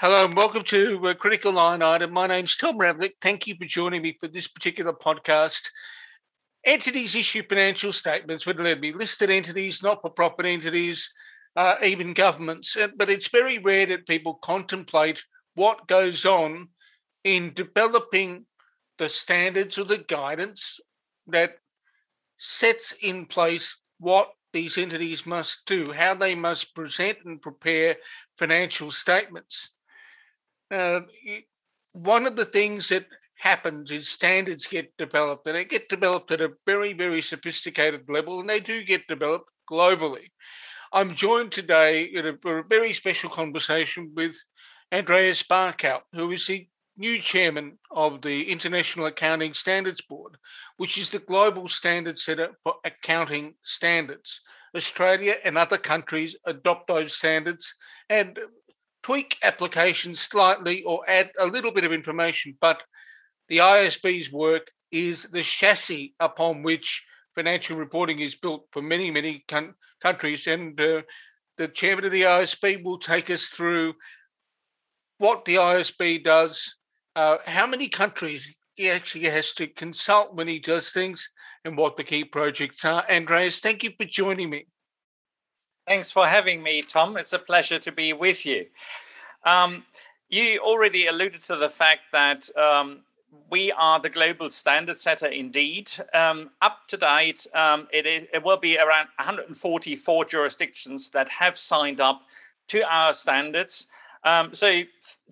Hello and welcome to uh, Critical Line Item. My name's Tom Ravlic. Thank you for joining me for this particular podcast. Entities issue financial statements, whether they be listed entities, not for profit entities, uh, even governments. Uh, but it's very rare that people contemplate what goes on in developing the standards or the guidance that sets in place what these entities must do, how they must present and prepare financial statements. Uh, one of the things that happens is standards get developed, and they get developed at a very, very sophisticated level, and they do get developed globally. I'm joined today in a, a very special conversation with Andreas Barckow, who is the new chairman of the International Accounting Standards Board, which is the global standard setter for accounting standards. Australia and other countries adopt those standards and tweak applications slightly or add a little bit of information, but the IASB's work is the chassis upon which financial reporting is built for many, many con- countries. And uh, the chairman of the IASB will take us through what the IASB does, uh, how many countries he actually has to consult when he does things, and what the key projects are. Andreas, thank you for joining me. Thanks for having me, Tom. It's a pleasure to be with you. Um, you already alluded to the fact that um, we are the global standard setter indeed. Um, up to date, um, it, is, it will be around 144 jurisdictions that have signed up to our standards. Um, so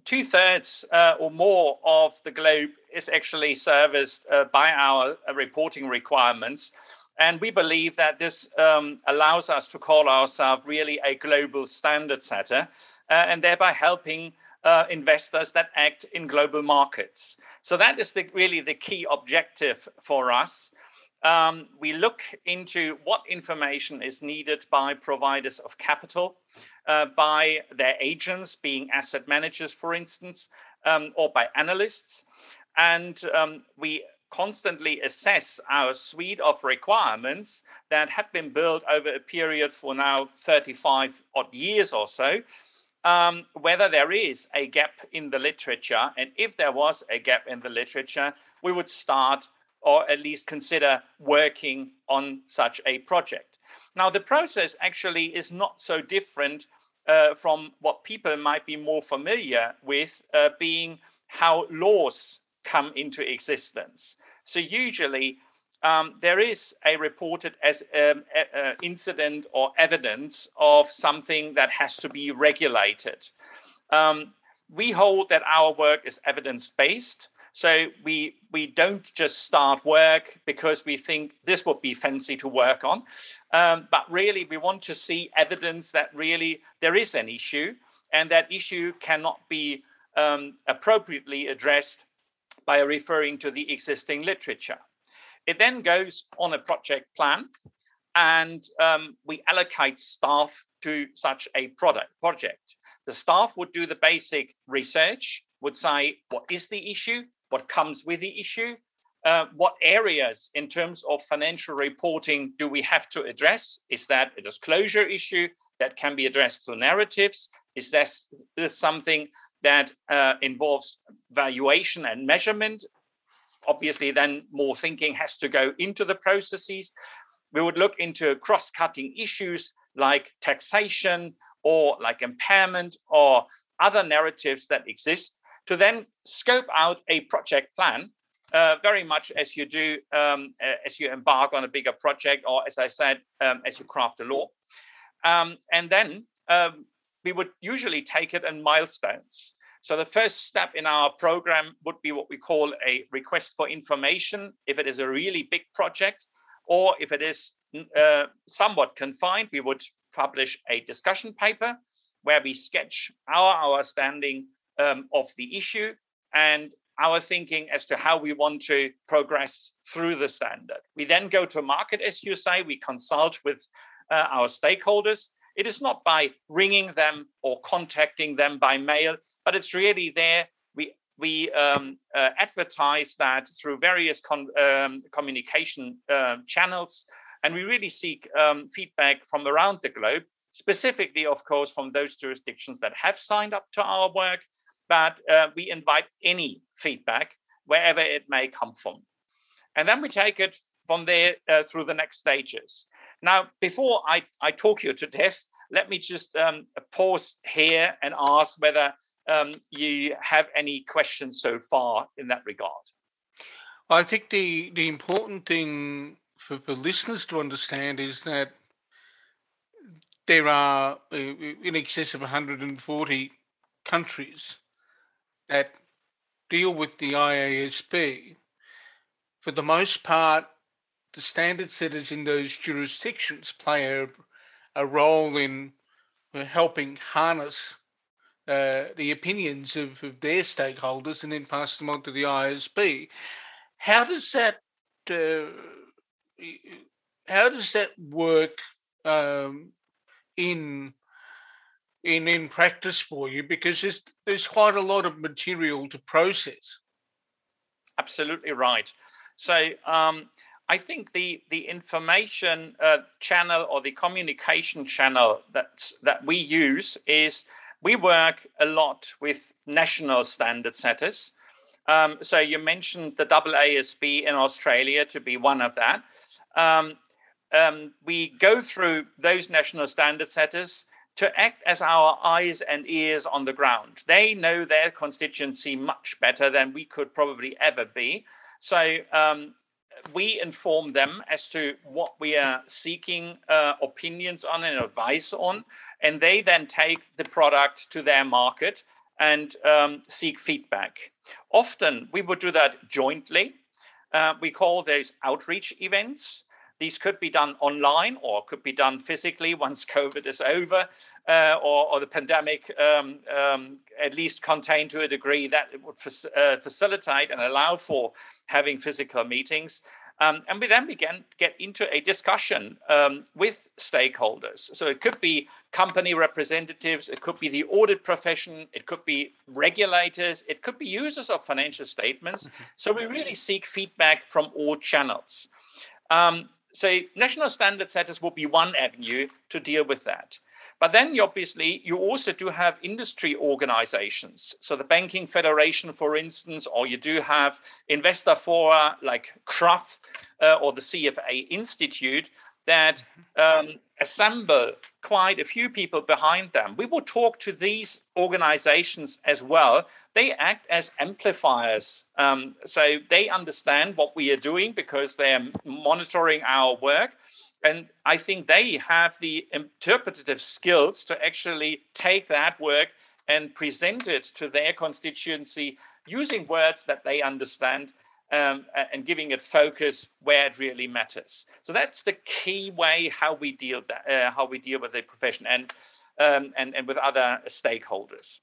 two thirds uh, or more of the globe is actually serviced uh, by our uh, reporting requirements. And we believe that this um, allows us to call ourselves really a global standard setter uh, and thereby helping uh, investors that act in global markets. So that is the, really the key objective for us. Um, we look into what information is needed by providers of capital, uh, by their agents, being asset managers, for instance, um, or by analysts. And um, we constantly assess our suite of requirements that have been built over a period for now 35 odd years or so um, whether there is a gap in the literature. And if there was a gap in the literature, we would start or at least consider working on such a project. Now, the process actually is not so different uh, from what people might be more familiar with, uh, being how laws come into existence. So, usually, um, there is a reported as um, a, a incident or evidence of something that has to be regulated. Um, we hold that our work is evidence based. So we we don't just start work because we think this would be fancy to work on, um, but really we want to see evidence that really there is an issue, and that issue cannot be um, appropriately addressed by referring to the existing literature. It then goes on a project plan, and um, we allocate staff to such a product project. The staff would do the basic research, would say what is the issue, what comes with the issue, uh, what areas in terms of financial reporting do we have to address? Is that a disclosure issue that can be addressed through narratives? Is this, this something that uh, involves valuation and measurement. Obviously then more thinking has to go into the processes. We would look into cross-cutting issues like taxation or like impairment or other narratives that exist to then scope out a project plan uh, very much as you do um, as you embark on a bigger project or as i said um, as you craft a law. Um, and then um, we would usually take it in milestones so the first step in our program would be what we call a request for information if it is a really big project, or if it is uh, somewhat confined, we would publish a discussion paper where we sketch our understanding um, of the issue and our thinking as to how we want to progress through the standard. We then go to market, as you say, we consult with uh, our stakeholders it is not by ringing them or contacting them by mail, but it's really there. We we um, uh, advertise that through various con- um, communication uh, channels, and we really seek um, feedback from around the globe specifically, of course, from those jurisdictions that have signed up to our work, but uh, we invite any feedback wherever it may come from. And then we take it from there uh, through the next stages. Now, before I, I talk you to death, let me just um, pause here and ask whether um, you have any questions so far in that regard. I think the, the important thing for, for listeners to understand is that there are uh, in excess of 140 countries that deal with the IASB. For the most part, the standard setters in those jurisdictions play a, a role in helping harness uh, the opinions of, of, their stakeholders and then pass them on to the IASB. How does that uh, how does that work um, in in in practice for you? Because there's there's quite a lot of material to process. Absolutely right. So um, I think the the information uh, channel or the communication channel that that we use is we work a lot with national standard setters. Um, so you mentioned the AASB in Australia to be one of that. Um, um, we go through those national standard setters to act as our eyes and ears on the ground. They know their constituency much better than we could probably ever be. So um, we inform them as to what we are seeking uh, opinions on and advice on, and they then take the product to their market and um, seek feedback. Often we would do that jointly. Uh, we call those outreach events. These could be done online or could be done physically once COVID is over uh, or, or, the pandemic um, um, at least contained to a degree that it would uh, facilitate and allow for having physical meetings. Um, and we then began get into a discussion um, with stakeholders. So it could be company representatives, it could be the audit profession, it could be regulators, it could be users of financial statements. Mm-hmm. So we really seek feedback from all channels. Um, so national standard setters will be one avenue to deal with that. But then obviously you also do have industry organizations. So the Banking Federation, for instance, or you do have investor fora like CRUF uh, or the CFA Institute that um, assemble quite a few people behind them. We will talk to these organizations as well. They act as amplifiers. Um, so they understand what we are doing because they're monitoring our work and I think they have the interpretative skills to actually take that work and present it to their constituency using words that they understand um, and giving it focus where it really matters. So that's the key way how we deal that, uh, how we deal with the profession and um, and and with other stakeholders.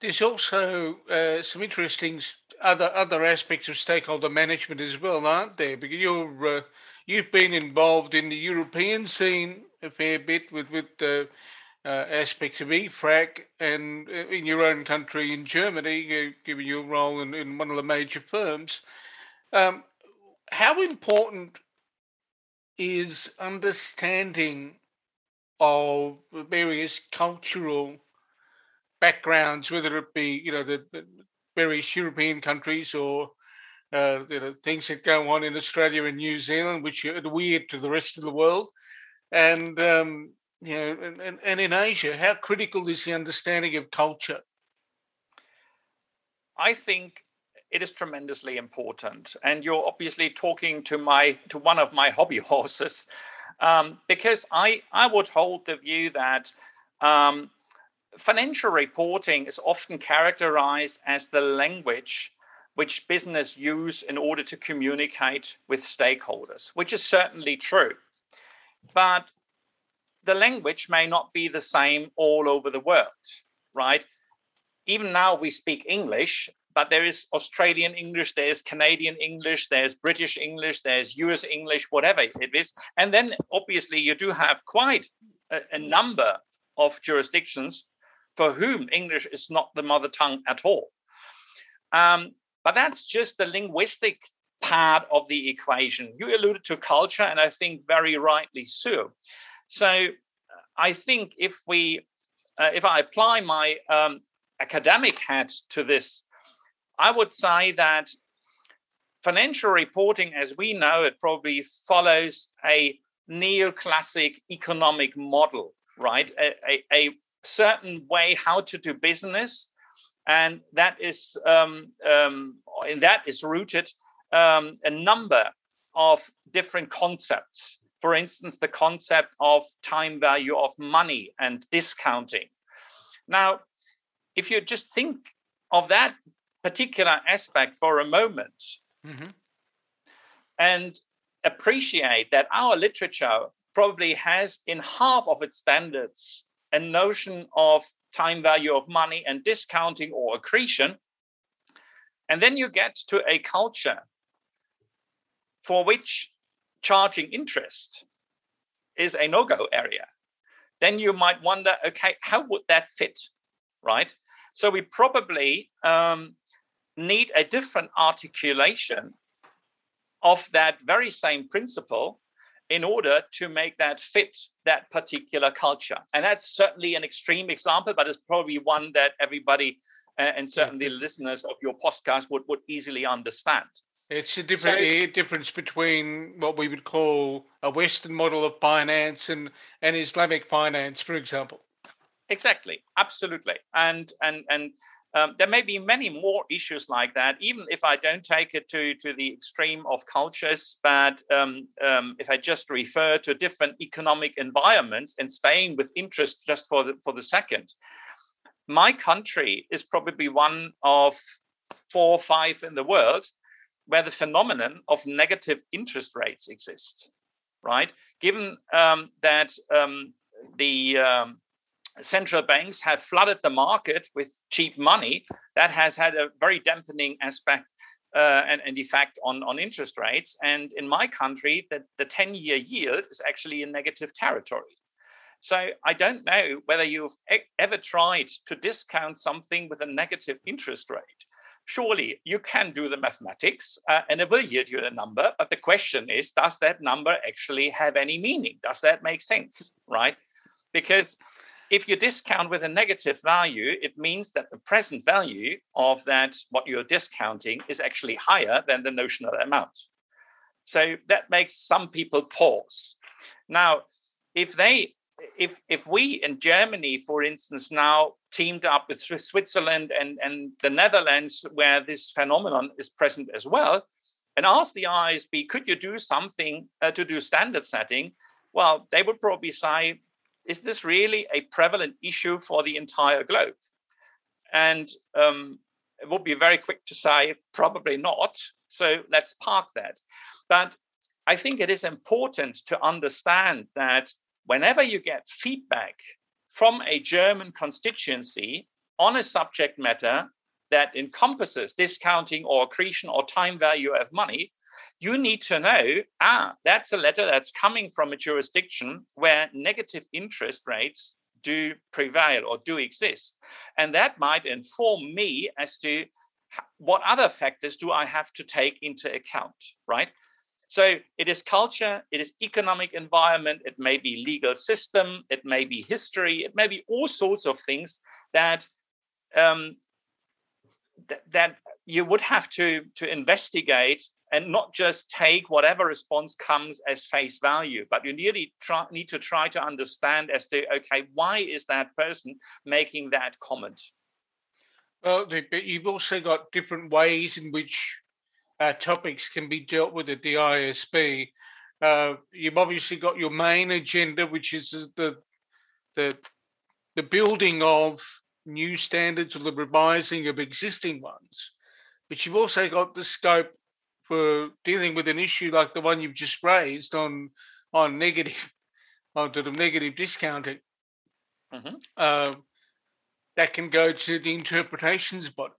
There's also uh, some interesting other other aspects of stakeholder management as well, aren't there? Because you're uh, you've been involved in the European scene a fair bit with with the uh, aspects of EFRAG and uh, in your own country in Germany, given your role in, in one of the major firms. Um, how important is understanding of various cultural backgrounds, whether it be you know the, the various European countries or uh, you know, things that go on in Australia and New Zealand, which are weird to the rest of the world, and um, you know, and, and, and in Asia, how critical is the understanding of culture? I think it is tremendously important, and you're obviously talking to my to one of my hobby horses, um, because I I would hold the view that. Um, financial reporting is often characterized as the language which business use in order to communicate with stakeholders, which is certainly true. But the language may not be the same all over the world, right? Even now we speak English, but there is Australian English, there's Canadian English, there's British English, there's US English, whatever it is. And then obviously you do have quite a, a number of jurisdictions for whom English is not the mother tongue at all. Um, but that's just the linguistic part of the equation. You alluded to culture, and I think very rightly so. So I think if we, uh, if I apply my um, academic hat to this, I would say that financial reporting, as we know it, probably follows a neoclassic economic model, right? A, a, a certain way how to do business, and that is um, um, in that is rooted um, a number of different concepts. For instance, the concept of time value of money and discounting. Now, if you just think of that particular aspect for a moment mm-hmm. and appreciate that our literature probably has in half of its standards a notion of time value of money and discounting or accretion. And then you get to a culture for which charging interest is a no go area. Then you might wonder okay, how would that fit? Right? So we probably um, need a different articulation of that very same principle in order to make that fit that particular culture. And that's certainly an extreme example, but it's probably one that everybody uh, and certainly the listeners of your podcast would, would easily understand. It's a different so, difference between what we would call a Western model of finance and, and Islamic finance, for example. Exactly, absolutely, and and and um, there may be many more issues like that, even if I don't take it to, to the extreme of cultures. But um, um, if I just refer to different economic environments and staying with interest just for the, for the second, my country is probably one of four or five in the world where the phenomenon of negative interest rates exists, right? Given um, that um, the um, central banks have flooded the market with cheap money, that has had a very dampening aspect uh, and, and effect on, on interest rates. And in my country, the, the 10 year yield is actually in negative territory. So I don't know whether you've ever tried to discount something with a negative interest rate. Surely you can do the mathematics uh, and it will yield you a number. But the question is, does that number actually have any meaning? Does that make sense? Right? Because if you discount with a negative value, it means that the present value of that, what you're discounting, is actually higher than the notional amount. So that makes some people pause. Now, if they if if we in Germany, for instance, now teamed up with Switzerland and, and the Netherlands, where this phenomenon is present as well, and ask the IASB, could you do something uh, to do standard setting? Well, they would probably say is this really a prevalent issue for the entire globe? And um, it would be very quick to say, probably not. So let's park that. But I think it is important to understand that whenever you get feedback from a German constituency on a subject matter that encompasses discounting or accretion or time value of money, you need to know ah, that's a letter that's coming from a jurisdiction where negative interest rates do prevail or do exist. And that might inform me as to what other factors do I have to take into account, right? So it is culture, it is economic environment, it may be legal system, it may be history, it may be all sorts of things that um, th- that you would have to to investigate and not just take whatever response comes as face value, but you really try, need to try to understand as to okay, why is that person making that comment? Well, but you've also got different ways in which uh, topics can be dealt with at the IASB. Uh, you've obviously got your main agenda, which is the the the building of new standards or the revising of existing ones. But you've also got the scope for dealing with an issue like the one you've just raised on on negative on sort of negative discounting. Mm-hmm. Uh, that can go to the interpretations body.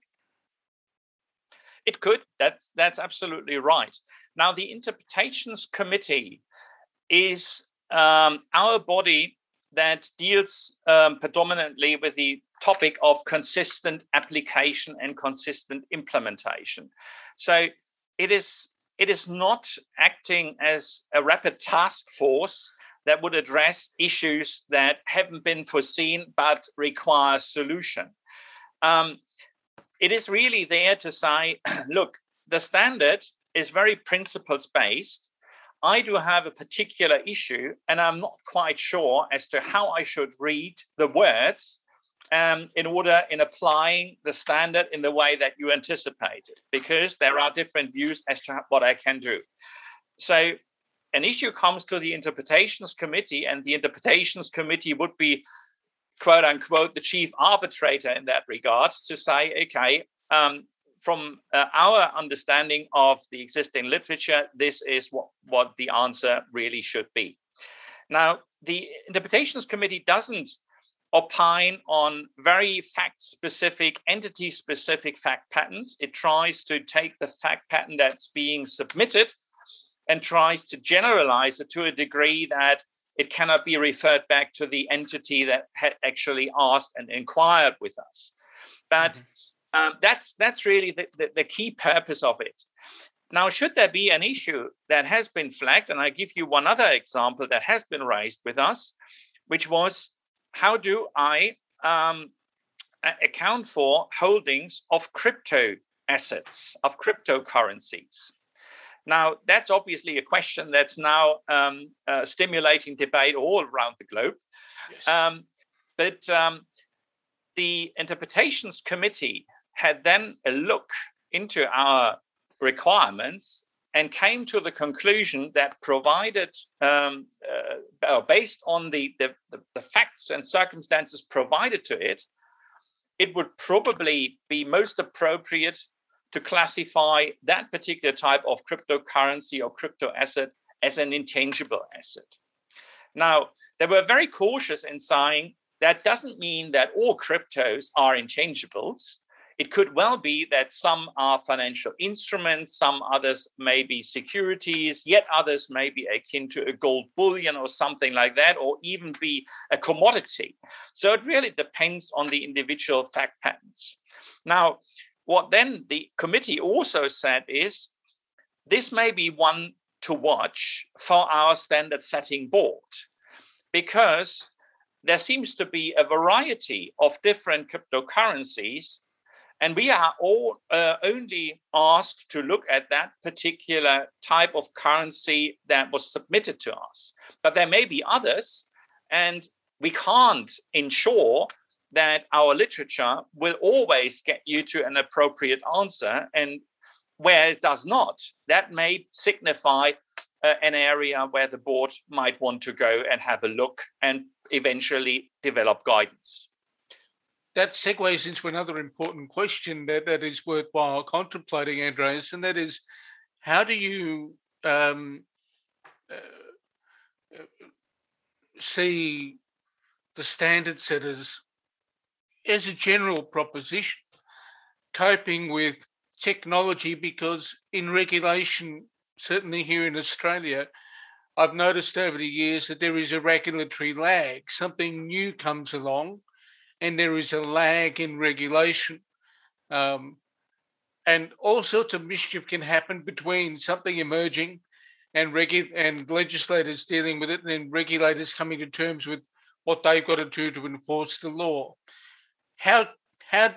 It could. That's that's absolutely right. Now, the interpretations committee is um, our body that deals um, predominantly with the topic of consistent application and consistent implementation. So it is it is not acting as a rapid task force that would address issues that haven't been foreseen but require solution. Um, it is really there to say, look, the standard is very principles based. I do have a particular issue, and I'm not quite sure as to how I should read the words um, in order in applying the standard in the way that you anticipated, because there are different views as to what I can do. So an issue comes to the interpretations committee, and the interpretations committee would be quote unquote the chief arbitrator in that regard to say, okay, um, from uh, our understanding of the existing literature, this is what, what the answer really should be. Now, the interpretations committee doesn't opine on very fact specific, entity specific fact patterns. It tries to take the fact pattern that's being submitted and tries to generalize it to a degree that it cannot be referred back to the entity that had actually asked and inquired with us. But mm-hmm. um, that's that's really the, the, the key purpose of it. Now, should there be an issue that has been flagged, and I give you one other example that has been raised with us, which was how do I um, account for holdings of crypto assets, of cryptocurrencies? Now, that's obviously a question that's now um, uh, stimulating debate all around the globe. Yes. Um, but um, the interpretations committee had then a look into our requirements and came to the conclusion that provided um, uh, based on the, the, the, facts and circumstances provided to it it would probably be most appropriate to classify that particular type of cryptocurrency or crypto asset as an intangible asset. Now, they were very cautious in saying that doesn't mean that all cryptos are intangibles. It could well be that some are financial instruments, some others may be securities, yet others may be akin to a gold bullion or something like that, or even be a commodity. So it really depends on the individual fact patterns. Now, what then the committee also said is this may be one to watch for our standard setting board because there seems to be a variety of different cryptocurrencies and we are all uh, only asked to look at that particular type of currency that was submitted to us. But there may be others and we can't ensure that our literature will always get you to an appropriate answer. And where it does not, that may signify uh, an area where the board might want to go and have a look and eventually develop guidance. That segues into another important question that, that is worthwhile contemplating, Andreas, and that is how do you um, uh, see the standard setters as a general proposition, coping with technology because in regulation, certainly here in Australia, I've noticed over the years that there is a regulatory lag. Something new comes along, and there is a lag in regulation. Um, and all sorts of mischief can happen between something emerging and regu- and legislators dealing with it, and then regulators coming to terms with what they've got to do to enforce the law how how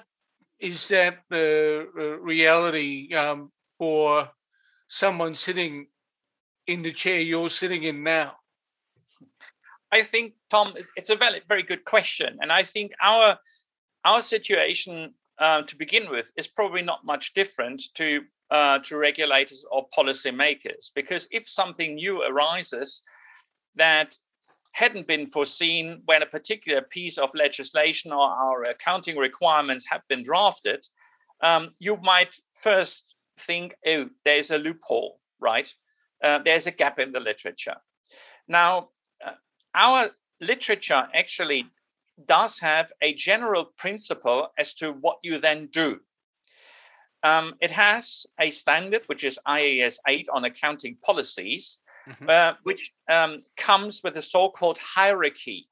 is that reality um, for someone sitting in the chair you're sitting in now? I think, Tom, it's a very, very good question, and I think our our situation uh, to begin with is probably not much different to uh, to regulators or policymakers because if something new arises that hadn't been foreseen when a particular piece of legislation or our accounting requirements have been drafted, um, you might first think, oh, there's a loophole, right? Uh, there's a gap in the literature. Now, uh, our literature actually does have a general principle as to what you then do. Um, it has a standard, which is IAS 8 on accounting policies, mm-hmm. uh, which um, comes with a so-called hierarchy.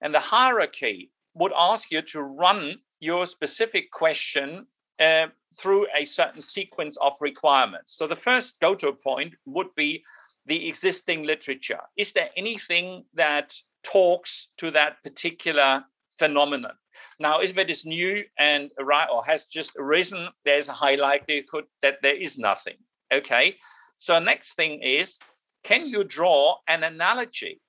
And the hierarchy would ask you to run your specific question uh, through a certain sequence of requirements. So the first go-to point would be the existing literature. Is there anything that talks to that particular phenomenon? Now, if it is new and right or has just arisen, there's a high likelihood that there is nothing. Okay. So next thing is, can you draw an analogy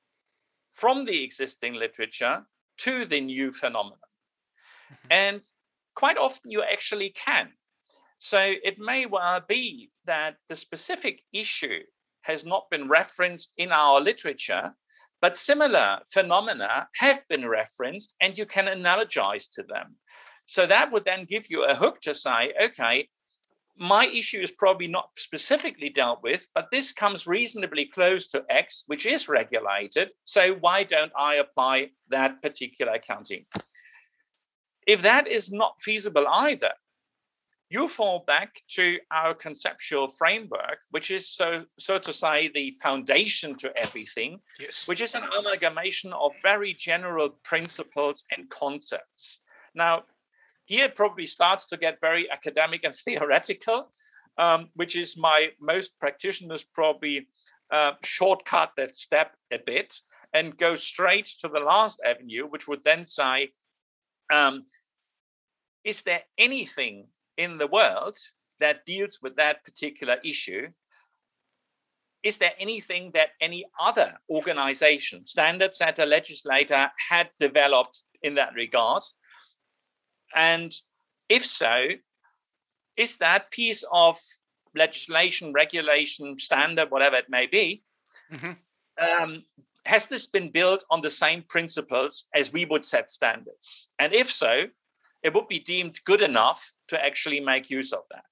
from the existing literature to the new phenomenon? Mm-hmm. And quite often you actually can. So it may well be that the specific issue has not been referenced in our literature, but similar phenomena have been referenced and you can analogize to them. So that would then give you a hook to say, okay, my issue is probably not specifically dealt with, but this comes reasonably close to X, which is regulated. So why don't I apply that particular accounting? If that is not feasible either, you fall back to our conceptual framework, which is so so to say the foundation to everything, yes. which is an amalgamation of very general principles and concepts. Now, here it probably starts to get very academic and theoretical, um, which is my most practitioners probably uh, shortcut that step a bit and go straight to the last avenue, which would then say, um, is there anything in the world that deals with that particular issue? Is there anything that any other organization, standard setter, legislator had developed in that regard? And if so, is that piece of legislation, regulation, standard, whatever it may be, mm-hmm. um, has this been built on the same principles as we would set standards? And if so, it would be deemed good enough to actually make use of that.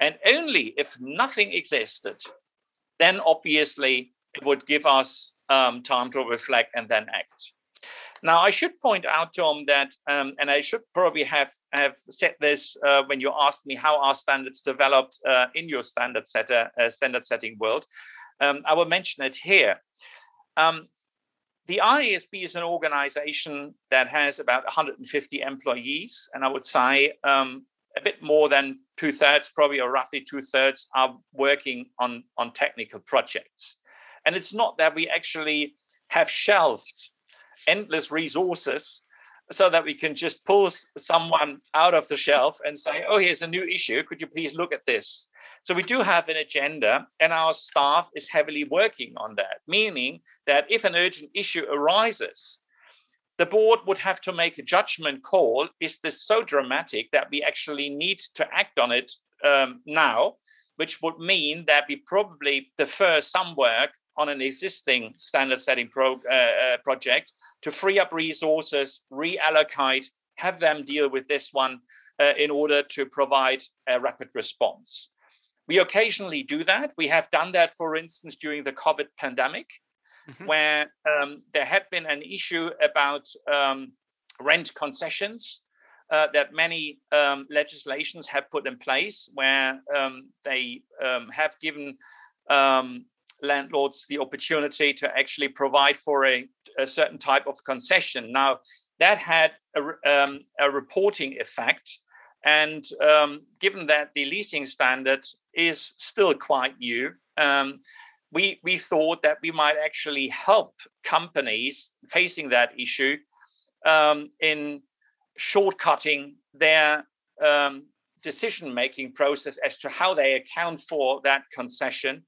And only if nothing existed, then obviously it would give us um, time to reflect and then act. Now, I should point out, Tom, that, um, and I should probably have, have said this uh, when you asked me how our standards developed uh, in your standard setter, uh, standard setting world. Um, I will mention it here. Um, the IASB is an organization that has about 150 employees, and I would say um, a bit more than two thirds, probably or roughly two thirds, are working on, on technical projects. And it's not that we actually have shelved endless resources so that we can just pull someone out of the shelf and say, oh, here's a new issue. Could you please look at this? So we do have an agenda, and our staff is heavily working on that, meaning that if an urgent issue arises, the board would have to make a judgment call is this so dramatic that we actually need to act on it um, now, which would mean that we probably defer some work on an existing standard setting pro, uh, uh, project to free up resources, reallocate, have them deal with this one uh, in order to provide a rapid response. We occasionally do that. We have done that, for instance, during the COVID pandemic, mm-hmm. where um, there had been an issue about um, rent concessions uh, that many um, legislations have put in place, where um, they um, have given um, landlords the opportunity to actually provide for a, a certain type of concession. Now, that had a, um, a reporting effect. And um, given that the leasing standard is still quite new, um, we, we thought that we might actually help companies facing that issue um, in shortcutting their um, decision making process as to how they account for that concession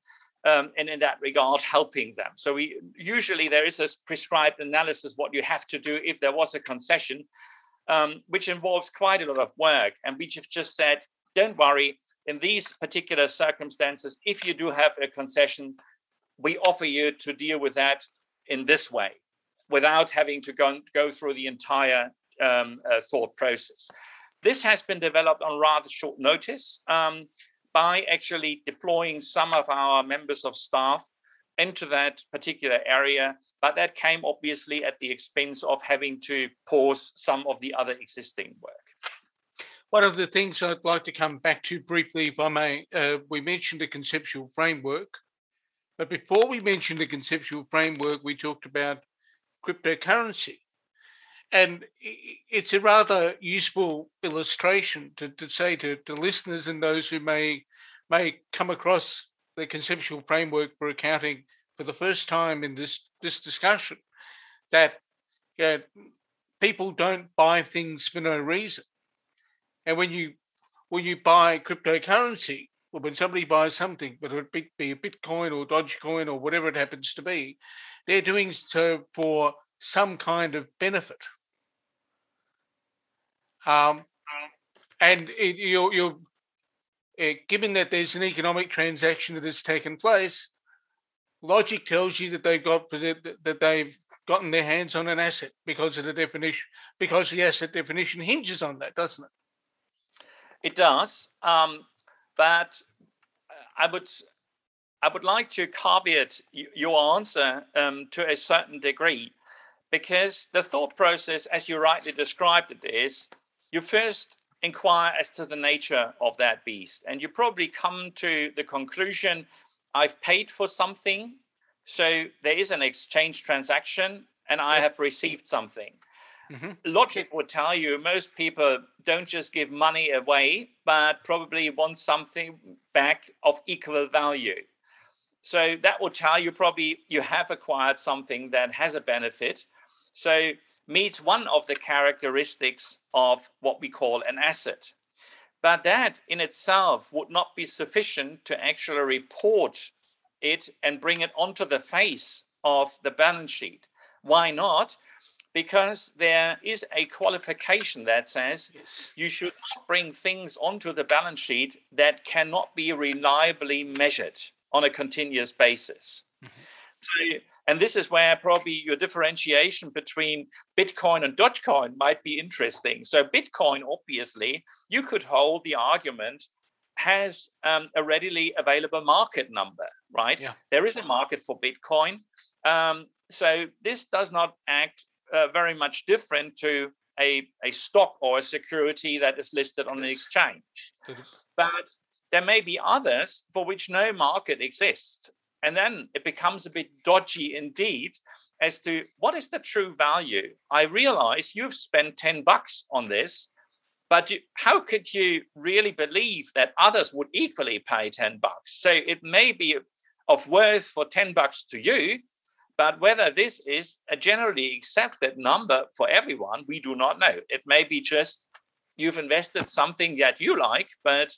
um, and in that regard helping them. So we usually there is a prescribed analysis what you have to do if there was a concession um, which involves quite a lot of work. And we have just said don't worry in these particular circumstances if you do have a concession we offer you to deal with that in this way without having to go, go through the entire um, uh, thought process. This has been developed on rather short notice. Um, by actually deploying some of our members of staff into that particular area. But that came obviously at the expense of having to pause some of the other existing work. One of the things I'd like to come back to briefly, if I may, uh, we mentioned the conceptual framework. But before we mentioned the conceptual framework, we talked about cryptocurrency. And it's a rather useful illustration to, to say to, to listeners and those who may may come across the conceptual framework for accounting for the first time in this this discussion that uh, people don't buy things for no reason. And when you when you buy cryptocurrency, or when somebody buys something, whether it be a Bitcoin or Dogecoin or whatever it happens to be, they're doing so for some kind of benefit. Um, and it, you're, you're uh, given that there's an economic transaction that has taken place, logic tells you that they've got that they've gotten their hands on an asset because of the definition because the asset definition hinges on that, doesn't it? It does, um, but I would I would like to caveat your answer um, to a certain degree, because the thought process, as you rightly described it, is you first inquire as to the nature of that beast, and you probably come to the conclusion I've paid for something, so there is an exchange transaction, and I have received something. Mm-hmm. Logic would tell you most people don't just give money away, but probably want something back of equal value. So that will tell you probably you have acquired something that has a benefit. So meets one of the characteristics of what we call an asset. But that in itself would not be sufficient to actually report it and bring it onto the face of the balance sheet. Why not? Because there is a qualification that says yes. you should not bring things onto the balance sheet that cannot be reliably measured on a continuous basis. Mm-hmm. So, and this is where probably your differentiation between Bitcoin and Dogecoin might be interesting. So, Bitcoin, obviously, you could hold the argument has um, a readily available market number, right? Yeah. There is a market for Bitcoin. Um, so this does not act uh, very much different to a, a stock or a security that is listed on an exchange. But there may be others for which no market exists. And then it becomes a bit dodgy indeed as to what is the true value. I realize you've spent 10 bucks on this, but you, how could you really believe that others would equally pay 10 bucks? So it may be of worth for 10 bucks to you, but whether this is a generally accepted number for everyone, we do not know. It may be just you've invested something that you like, but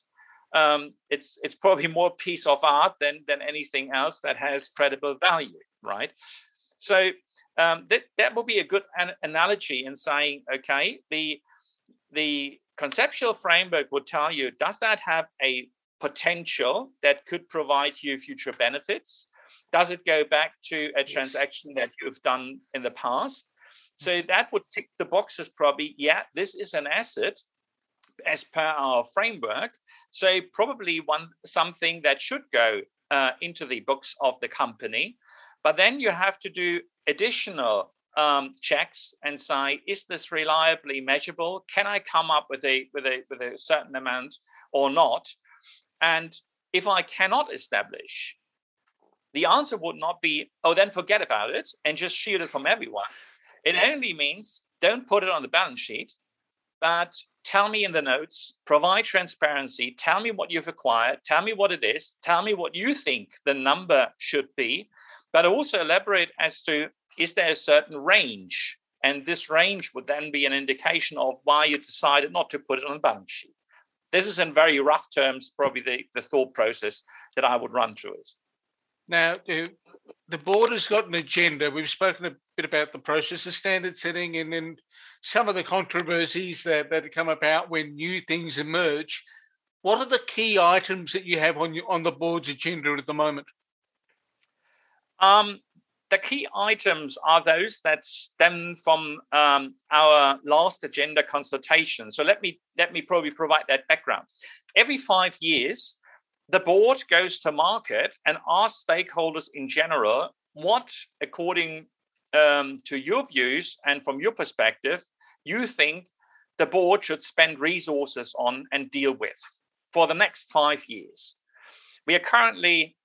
um, it's it's probably more piece of art than than anything else that has credible value, right? So um, that that will be a good an- analogy in saying, okay, the the conceptual framework would tell you, does that have a potential that could provide you future benefits? Does it go back to a transaction that you've done in the past? So that would tick the boxes probably. Yeah, this is an asset as per our framework. So probably one something that should go uh, into the books of the company. But then you have to do additional um, checks and say, is this reliably measurable? Can I come up with a with a with a certain amount or not? And if I cannot establish, the answer would not be, oh, then forget about it and just shield it from everyone. It only means don't put it on the balance sheet, but tell me in the notes, provide transparency, tell me what you've acquired, tell me what it is, tell me what you think the number should be, but also elaborate as to is there a certain range? And this range would then be an indication of why you decided not to put it on the balance sheet. This is in very rough terms, probably the, the thought process that I would run through it. Now, the board has got an agenda. We've spoken a bit about the process of standard setting and then some of the controversies that, that come about when new things emerge. What are the key items that you have on your, on the board's agenda at the moment? Um, the key items are those that stem from um, our last agenda consultation. So let me let me probably provide that background. Every five years, the board goes to market and asks stakeholders in general what, according um, to your views and from your perspective, you think the board should spend resources on and deal with for the next five years. We are currently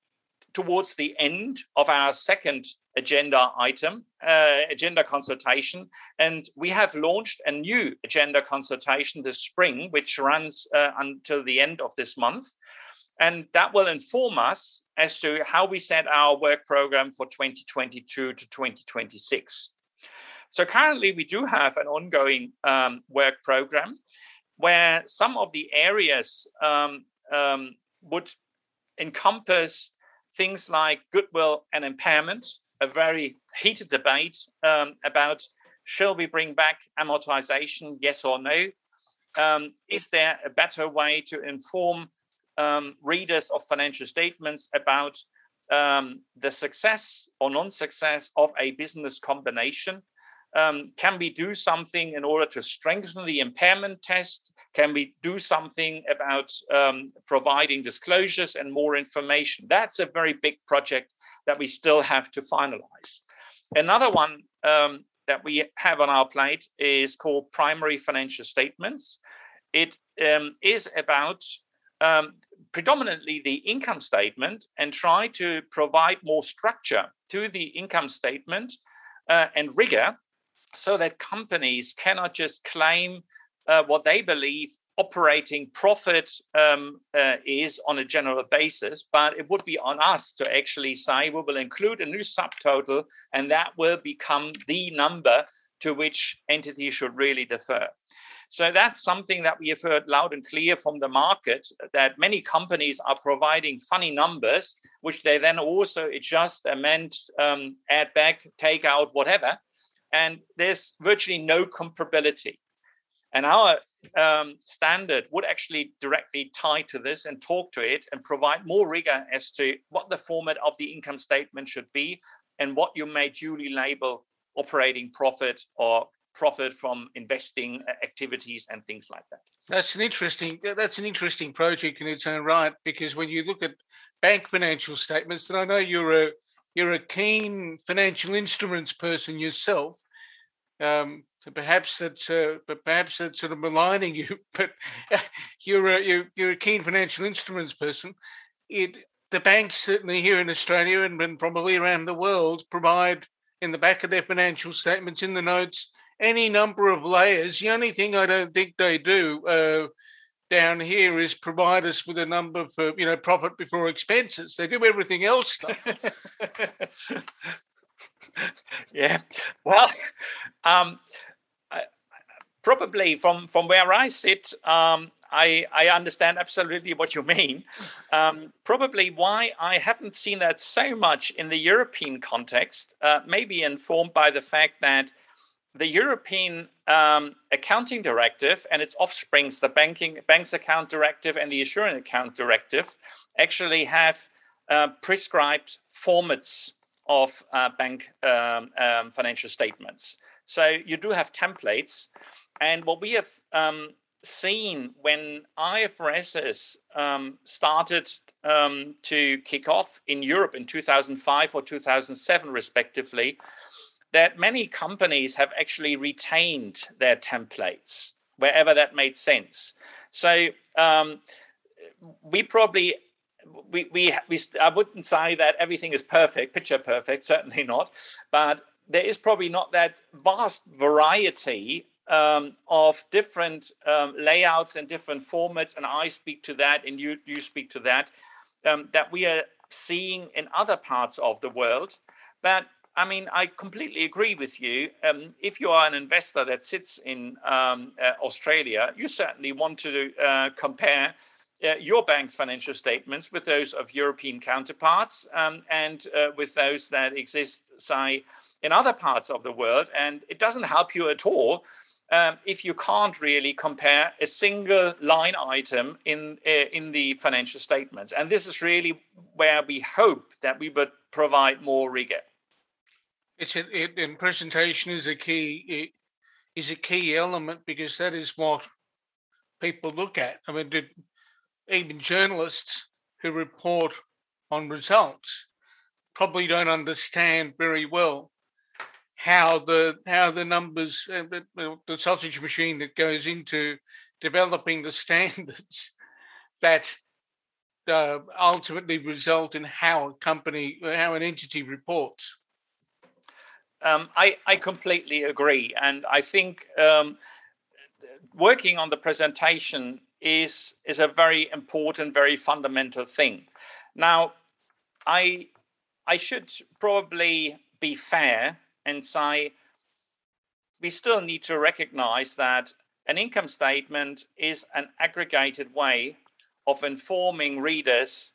towards the end of our second agenda item, uh, agenda consultation, and we have launched a new agenda consultation this spring, which runs uh, until the end of this month. And that will inform us as to how we set our work program for 2022 to 2026. So currently, we do have an ongoing um, work program where some of the areas um, um, would encompass things like goodwill and impairment, a very heated debate um, about shall we bring back amortization, yes or no? Um, is there a better way to inform um, readers of financial statements about um, the success or non success of a business combination? Um, can we do something in order to strengthen the impairment test? Can we do something about um, providing disclosures and more information? That's a very big project that we still have to finalize. Another one um, that we have on our plate is called primary financial statements. It um, is about um, predominantly the income statement and try to provide more structure to the income statement uh, and rigor so that companies cannot just claim uh, what they believe operating profit um, uh, is on a general basis, but it would be on us to actually say we will include a new subtotal and that will become the number to which entities should really defer. So that's something that we have heard loud and clear from the market that many companies are providing funny numbers, which they then also adjust, amend, um, add back, take out, whatever. And there's virtually no comparability. And our um, standard would actually directly tie to this and talk to it and provide more rigor as to what the format of the income statement should be and what you may duly label operating profit or profit from investing activities and things like that. That's an interesting that's an interesting project in its own right because when you look at bank financial statements, and I know you're a you're a keen financial instruments person yourself. Um, so perhaps that's uh, but perhaps that's sort of maligning you. But you're a you're, you're a keen financial instruments person. It the banks certainly here in Australia and, and probably around the world provide in the back of their financial statements in the notes any number of layers. The only thing I don't think they do uh, down here is provide us with a number for you know profit before expenses. They do everything else. yeah. Well, um, probably from from where I sit, um, I I understand absolutely what you mean. Um, probably why I haven't seen that so much in the European context, uh, maybe informed by the fact that the European um, accounting directive and its offsprings, the banking banks account directive and the assurance account directive, actually have uh, prescribed formats of uh, bank um, um, financial statements. So you do have templates, and what we have um, seen when IFRSs um, started um, to kick off in Europe in 2005 or 2007, respectively, that many companies have actually retained their templates wherever that made sense. So um, we probably we, we we I wouldn't say that everything is perfect, picture perfect, certainly not, but there is probably not that vast variety um, of different um, layouts and different formats, and I speak to that, and you you speak to that, um, that we are seeing in other parts of the world. But I mean, I completely agree with you. Um, if you are an investor that sits in um, uh, Australia, you certainly want to uh, compare uh, your bank's financial statements with those of European counterparts um, and uh, with those that exist, say, in other parts of the world. And it doesn't help you at all um, if you can't really compare a single line item in uh, in the financial statements. And this is really where we hope that we would provide more rigor. It's a, it, and presentation is a key is a key element because that is what people look at. I mean, even journalists who report on results probably don't understand very well how the how the numbers uh, the sausage machine that goes into developing the standards that uh, ultimately result in how a company how an entity reports um, I, I completely agree and i think um, working on the presentation is is a very important, very fundamental thing. Now, I I should probably be fair and say we still need to recognize that an income statement is an aggregated way of informing readers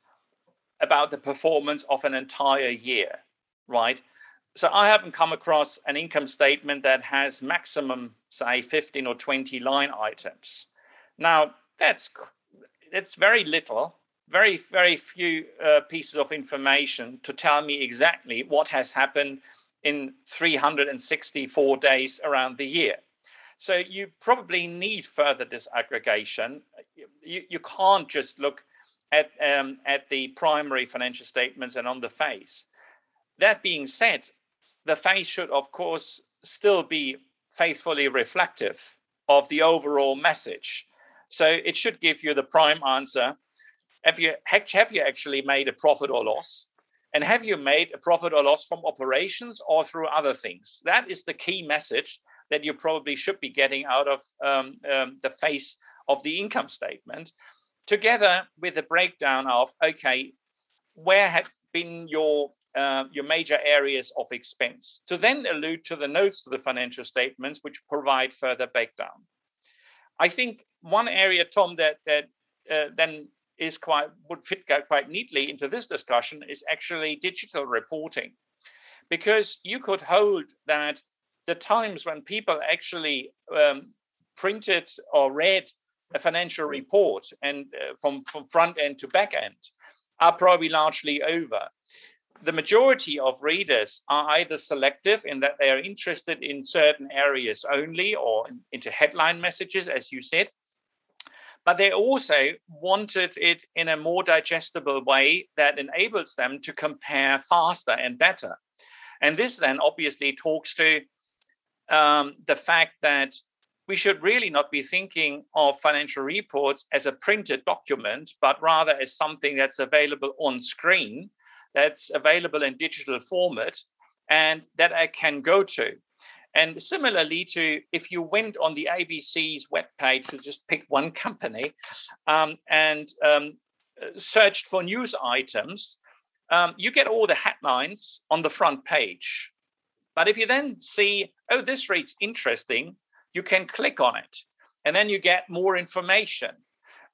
about the performance of an entire year, right? So I haven't come across an income statement that has maximum, say, 15 or 20 line items. Now, that's that's very little, very very few uh, pieces of information to tell me exactly what has happened in 364 days around the year. So you probably need further disaggregation. You, you can't just look at um, at the primary financial statements and on the face. That being said, the face should of course still be faithfully reflective of the overall message. So it should give you the prime answer. Have you have you actually made a profit or loss? And have you made a profit or loss from operations or through other things? That is the key message that you probably should be getting out of um, um, the face of the income statement, together with a breakdown of okay, where have been your uh, your major areas of expense to then allude to the notes to the financial statements, which provide further breakdown. I think one area, Tom, that that uh, then is quite would fit quite neatly into this discussion is actually digital reporting, because you could hold that the times when people actually um, printed or read a financial report and uh, from, from front end to back end are probably largely over. The majority of readers are either selective in that they are interested in certain areas only or in, into headline messages, as you said, but they also wanted it in a more digestible way that enables them to compare faster and better. And this then obviously talks to um, the fact that we should really not be thinking of financial reports as a printed document, but rather as something that's available on screen, that's available in digital format, and that I can go to. And similarly to if you went on the ABC's webpage to just pick one company um, and um, searched for news items, um, you get all the headlines on the front page. But if you then see, oh, this reads interesting, you can click on it and then you get more information.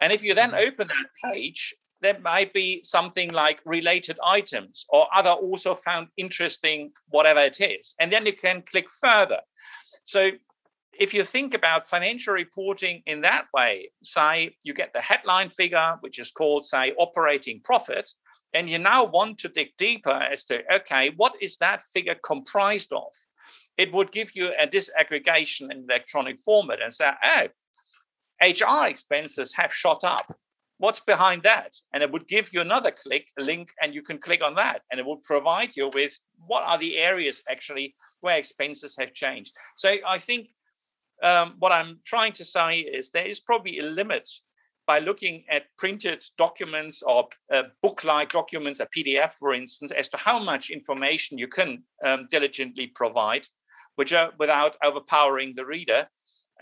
And if you then mm-hmm. open that page, there might be something like related items or other also found interesting, whatever it is. And then you can click further. So if you think about financial reporting in that way, say you get the headline figure, which is called, say, operating profit, and you now want to dig deeper as to, okay, what is that figure comprised of? It would give you a disaggregation in electronic format and say, oh, HR expenses have shot up what's behind that? And it would give you another click link and you can click on that and it will provide you with what are the areas actually where expenses have changed. So i think um, what i'm trying to say is there is probably a limit by looking at printed documents or uh, book-like documents a pdf for instance as to how much information you can um, diligently provide which are without overpowering the reader.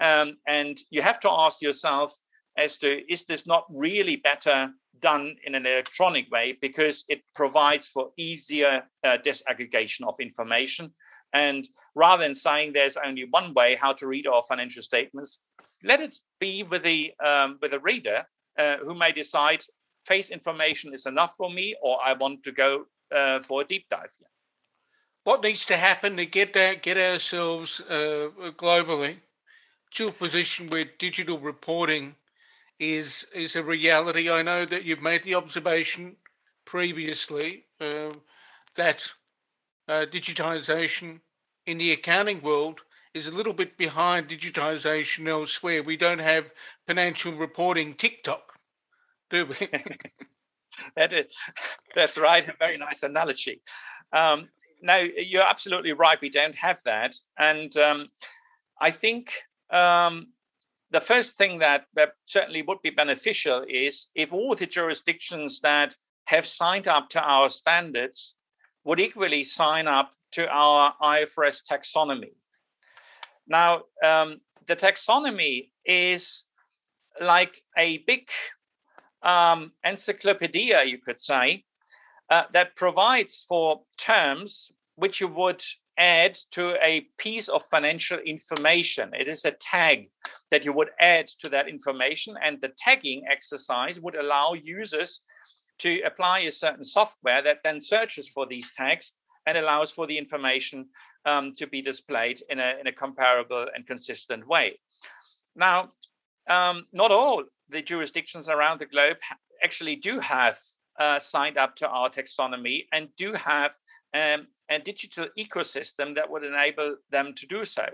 Um, and you have to ask yourself as to is this not really better done in an electronic way because it provides for easier uh, disaggregation of information. And rather than saying there's only one way how to read our financial statements, let it be with the um, with the reader uh, who may decide face information is enough for me, or I want to go uh, for a deep dive. Here. What needs to happen to get that, get ourselves uh, globally to a position where digital reporting is is a reality. I know that you've made the observation previously uh, that uh, digitization in the accounting world is a little bit behind digitization elsewhere. We don't have financial reporting TikTok, do we? that is, that's right. A very nice analogy. Um, no, you're absolutely right. We don't have that, and um, I think um, the first thing that, certainly would be beneficial is if all the jurisdictions that have signed up to our standards would equally sign up to our IFRS taxonomy. Now, um, the taxonomy is like a big um, encyclopedia, you could say, uh, that provides for terms which you would add to a piece of financial information. It is a tag that you would add to that information, and the tagging exercise would allow users to apply a certain software that then searches for these tags and allows for the information um, to be displayed in a, in a comparable and consistent way. Now, um, not all the jurisdictions around the globe actually do have uh, signed up to our taxonomy and do have um, a digital ecosystem that would enable them to do so.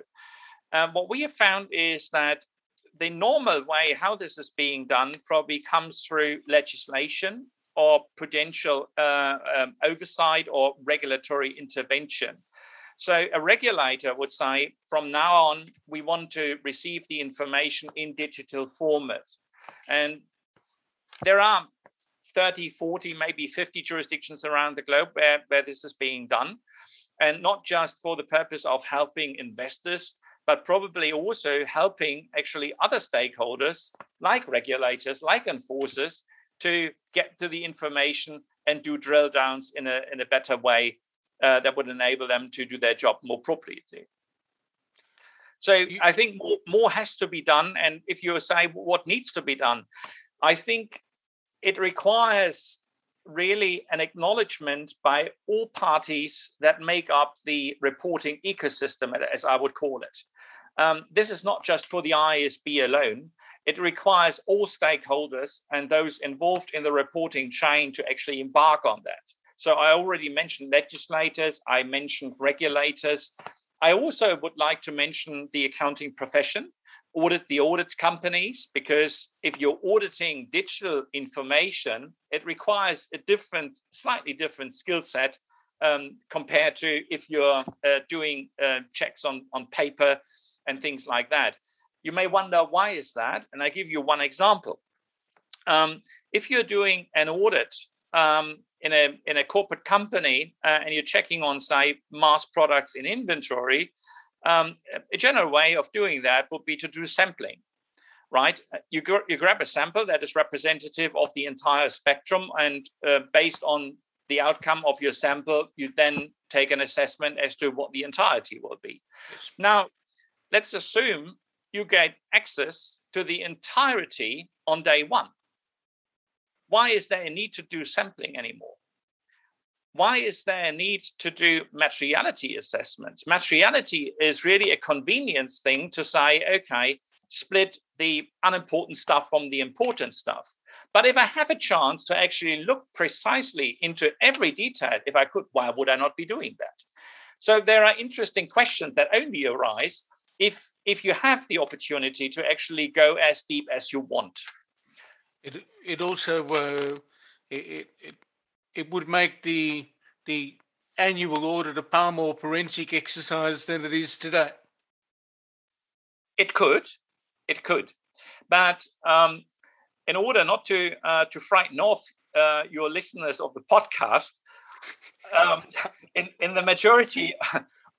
Um, what we have found is that the normal way how this is being done probably comes through legislation or prudential uh, um, oversight or regulatory intervention. So a regulator would say, from now on, we want to receive the information in digital format. And there are 30, 40, maybe 50 jurisdictions around the globe where, where this is being done. And not just for the purpose of helping investors, but probably also helping actually other stakeholders like regulators, like enforcers, to get to the information and do drill downs in a, in a better way uh, that would enable them to do their job more properly. So I think more, more has to be done. And if you say what needs to be done, I think it requires really an acknowledgement by all parties that make up the reporting ecosystem, as I would call it. Um, this is not just for the IASB alone. It requires all stakeholders and those involved in the reporting chain to actually embark on that. So I already mentioned legislators, I mentioned regulators. I also would like to mention the accounting profession audit the audit companies because if you're auditing digital information, it requires a different, slightly different skill set um, compared to if you're uh, doing uh, checks on, on paper and things like that. You may wonder why is that? And I give you one example. Um, if you're doing an audit um, in a in a corporate company uh, and you're checking on say mass products in inventory, um, a general way of doing that would be to do sampling, right? You, gr- you grab a sample that is representative of the entire spectrum, and uh, based on the outcome of your sample, you then take an assessment as to what the entirety will be. Now, let's assume you get access to the entirety on day one. Why is there a need to do sampling anymore? why is there a need to do materiality assessments? Materiality is really a convenience thing to say, okay, split the unimportant stuff from the important stuff. But if I have a chance to actually look precisely into every detail, if I could, why would I not be doing that? So there are interesting questions that only arise if if you have the opportunity to actually go as deep as you want. It it also uh, it, it it would make the the annual audit a far more forensic exercise than it is today. It could, it could, but um, in order not to uh, to frighten off uh, your listeners of the podcast, um, in in the majority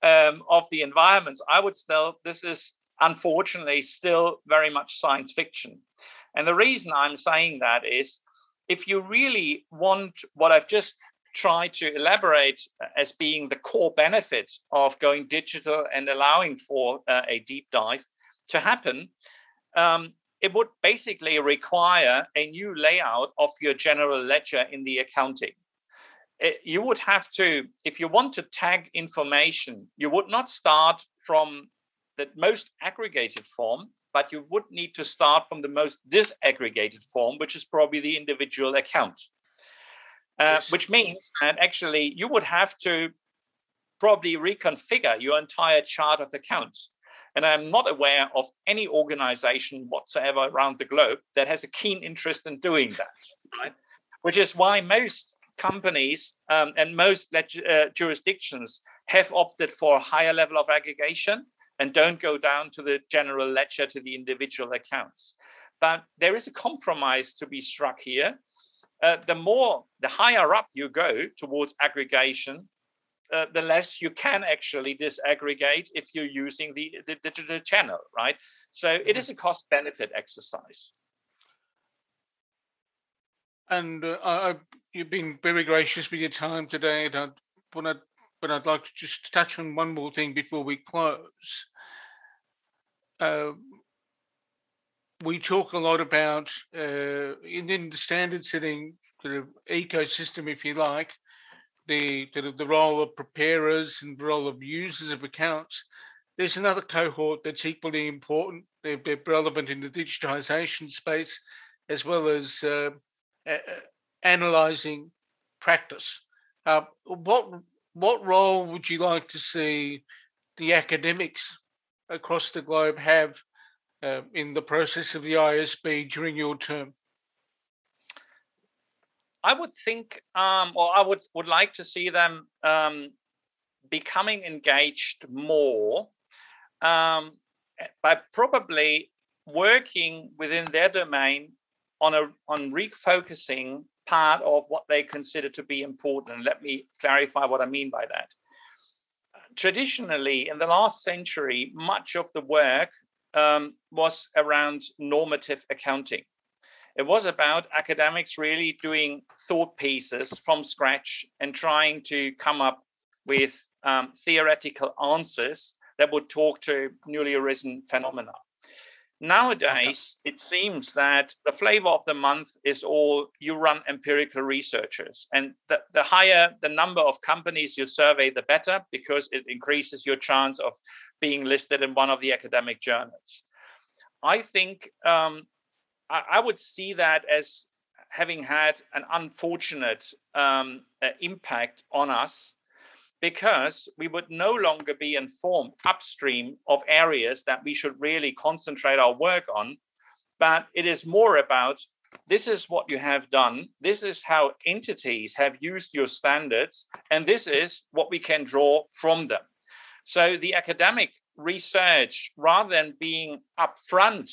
um, of the environments, I would still this is unfortunately still very much science fiction, and the reason I'm saying that is if you really want what I've just tried to elaborate as being the core benefit of going digital and allowing for uh, a deep dive to happen, um, it would basically require a new layout of your general ledger in the accounting. It, you would have to, if you want to tag information, you would not start from the most aggregated form, but you would need to start from the most disaggregated form, which is probably the individual account. Uh, yes. which means that actually you would have to probably reconfigure your entire chart of accounts. And I'm not aware of any organization whatsoever around the globe that has a keen interest in doing that, right? Which is why most companies um, and most uh, jurisdictions have opted for a higher level of aggregation and don't go down to the general ledger to the individual accounts. But there is a compromise to be struck here. Uh, the more, the higher up you go towards aggregation, uh, the less you can actually disaggregate if you're using the, the digital channel, right? So it mm-hmm. is a cost benefit exercise. And uh, I, you've been very gracious with your time today. And I, but, I, but I'd like to just touch on one more thing before we close. Uh, we talk a lot about uh, in, the standard setting the ecosystem, if you like, the, the, the role of preparers and the role of users of accounts. There's another cohort that's equally important. They're, they're relevant in the digitization space, as well as uh, analyzing practice. Uh, what what role would you like to see the academics across the globe have uh, in the process of the IASB during your term? I would think, um, or I would would like to see them um, becoming engaged more um, by probably working within their domain on a on refocusing part of what they consider to be important. Let me clarify what I mean by that. Traditionally, in the last century, much of the work um, was around normative accounting. It was about academics really doing thought pieces from scratch and trying to come up with um, theoretical answers that would talk to newly arisen phenomena. Nowadays, it seems that the flavor of the month is all you run empirical researchers. And the, the higher the number of companies you survey, the better, because it increases your chance of being listed in one of the academic journals. I think um, I, I would see that as having had an unfortunate um, uh, impact on us because we would no longer be informed upstream of areas that we should really concentrate our work on. But it is more about this is what you have done, this is how entities have used your standards, and this is what we can draw from them. So the academic research, rather than being upfront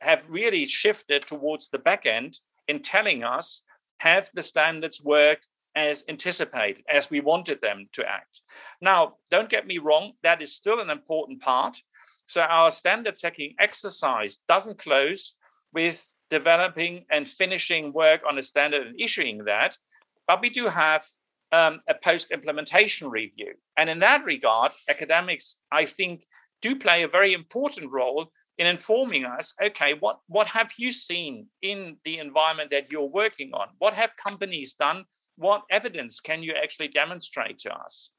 have really shifted towards the back end in telling us have the standards worked as anticipated, as we wanted them to act. Now, don't get me wrong, that is still an important part. So our standard setting exercise doesn't close with developing and finishing work on a standard and issuing that, but we do have um, a post implementation review. And in that regard, academics, I think, do play a very important role in informing us okay what what have you seen in the environment that you're working on what have companies done what evidence can you actually demonstrate to us?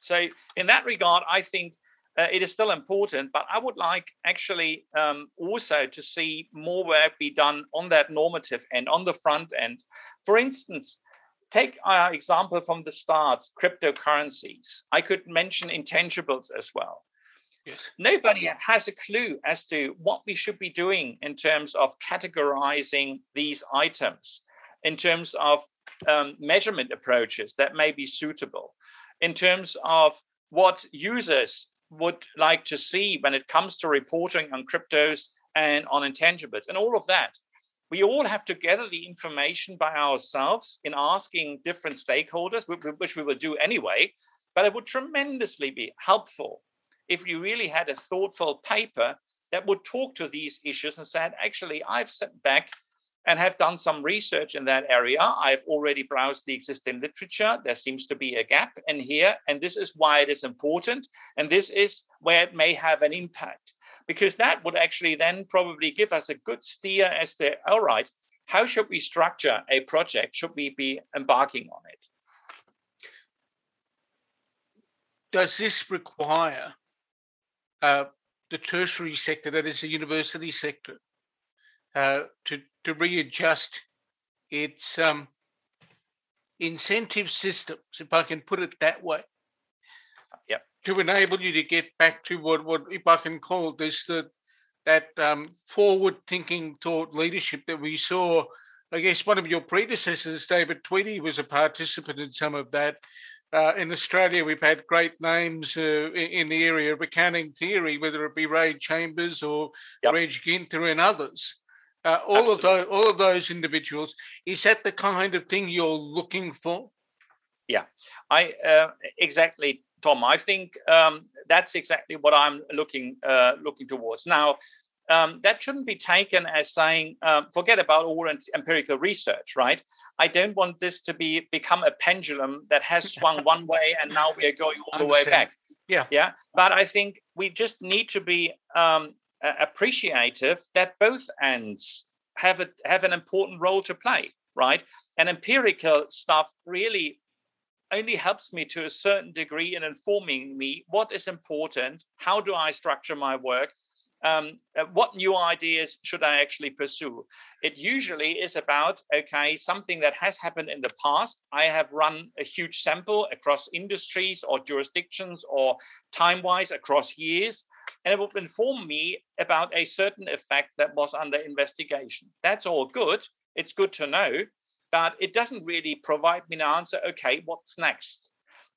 So in that regard i think uh, it is still important but i would like actually um, also to see more work be done on that normative end on the front end. For instance take our example from the start cryptocurrencies. I could mention intangibles as well. Yes. Nobody has a clue as to what we should be doing in terms of categorizing these items, in terms of um, measurement approaches that may be suitable, in terms of what users would like to see when it comes to reporting on cryptos and on intangibles, and all of that. We all have to gather the information by ourselves in asking different stakeholders, which we will do anyway. But it would tremendously be helpful if you really had a thoughtful paper that would talk to these issues and said, actually, I've sat back and have done some research in that area. I've already browsed the existing literature. There seems to be a gap in here, and this is why it is important. And this is where it may have an impact, because that would actually then probably give us a good steer as to, all right, how should we structure a project? Should we be embarking on it? Does this require uh, the tertiary sector, that is the university sector, uh, to, to readjust its um, incentive systems, if I can put it that way. Yep. To enable you to get back to what, what if I can call this, the, that um, forward thinking thought leadership that we saw. I guess one of your predecessors, David Tweedie, was a participant in some of that. Uh, in Australia, we've had great names uh, in the area of accounting theory, whether it be Ray Chambers or yep. Reg Gynther and others. Uh, all Absolutely. of those, all of those individuals. Is that the kind of thing you're looking for? Yeah, I uh, exactly, Tom. I think um, that's exactly what I'm looking uh, looking towards now. Um, that shouldn't be taken as saying um, forget about all empirical research, right? I don't want this to be become a pendulum that has swung one way and now we are going all the way back. Yeah, yeah. But I think we just need to be um, appreciative that both ends have a, have an important role to play, right? And empirical stuff really only helps me to a certain degree in informing me what is important, how do I structure my work, um, uh, what new ideas should I actually pursue? It usually is about, okay, something that has happened in the past. I have run a huge sample across industries or jurisdictions or time wise across years, and it will inform me about a certain effect that was under investigation. That's all good. It's good to know, but it doesn't really provide me an answer, okay, what's next?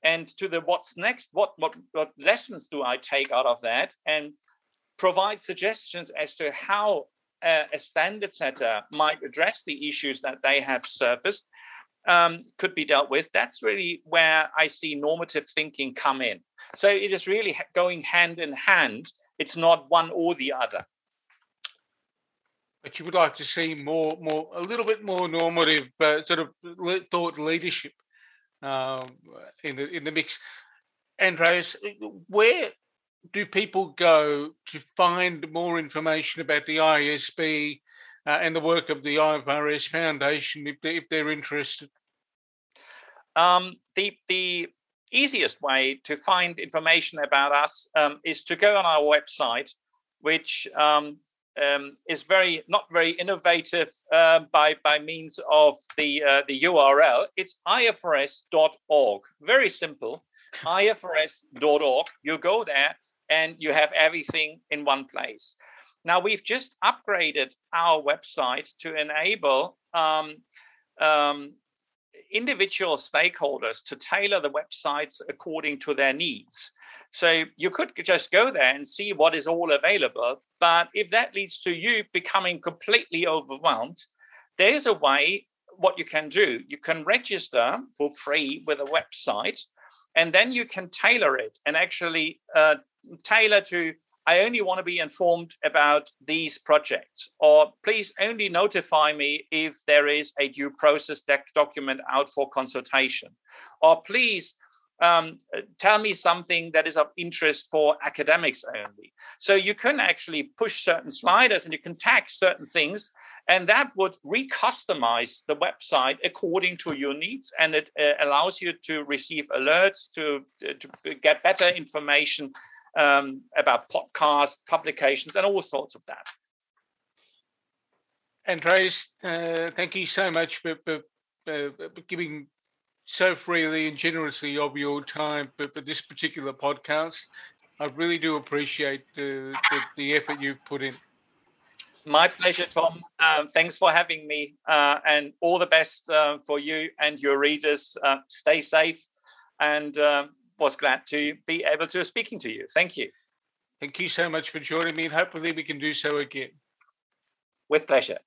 And to the what's next, what, what, what lessons do I take out of that? And provide suggestions as to how uh, a standard setter might address the issues that they have surfaced um, could be dealt with. That's really where I see normative thinking come in. So it is really going hand in hand. It's not one or the other. But you would like to see more, more, a little bit more normative uh, sort of thought leadership um, in the in the mix. Andreas, where do people go to find more information about the IASB uh, and the work of the IFRS Foundation if, they, if they're interested? Um, the the easiest way to find information about us um, is to go on our website, which um, um is very not very innovative uh, by by means of the uh, the URL. It's ifrs.org. Very simple. ifrs.org. You go there and you have everything in one place. Now we've just upgraded our website to enable um, um, individual stakeholders to tailor the websites according to their needs. So you could just go there and see what is all available. But if that leads to you becoming completely overwhelmed, there's a way what you can do. You can register for free with a website, and then you can tailor it and actually uh, tailor to I only want to be informed about these projects, or please only notify me if there is a due process document out for consultation, or please um, tell me something that is of interest for academics only. So you can actually push certain sliders and you can tag certain things, and that would recustomize the website according to your needs, and it uh, allows you to receive alerts to, to get better information um, about podcasts, publications, and all sorts of that. Andreas, uh, thank you so much for, for, for, giving so freely and generously of your time for, for this particular podcast. I really do appreciate the, the, the effort you've put in. My pleasure, Tom. Um, thanks for having me, uh, and all the best uh, for you and your readers. Uh, stay safe, and um, was glad to be able to speaking to you. Thank you. Thank you so much for joining me, and hopefully we can do so again. With pleasure.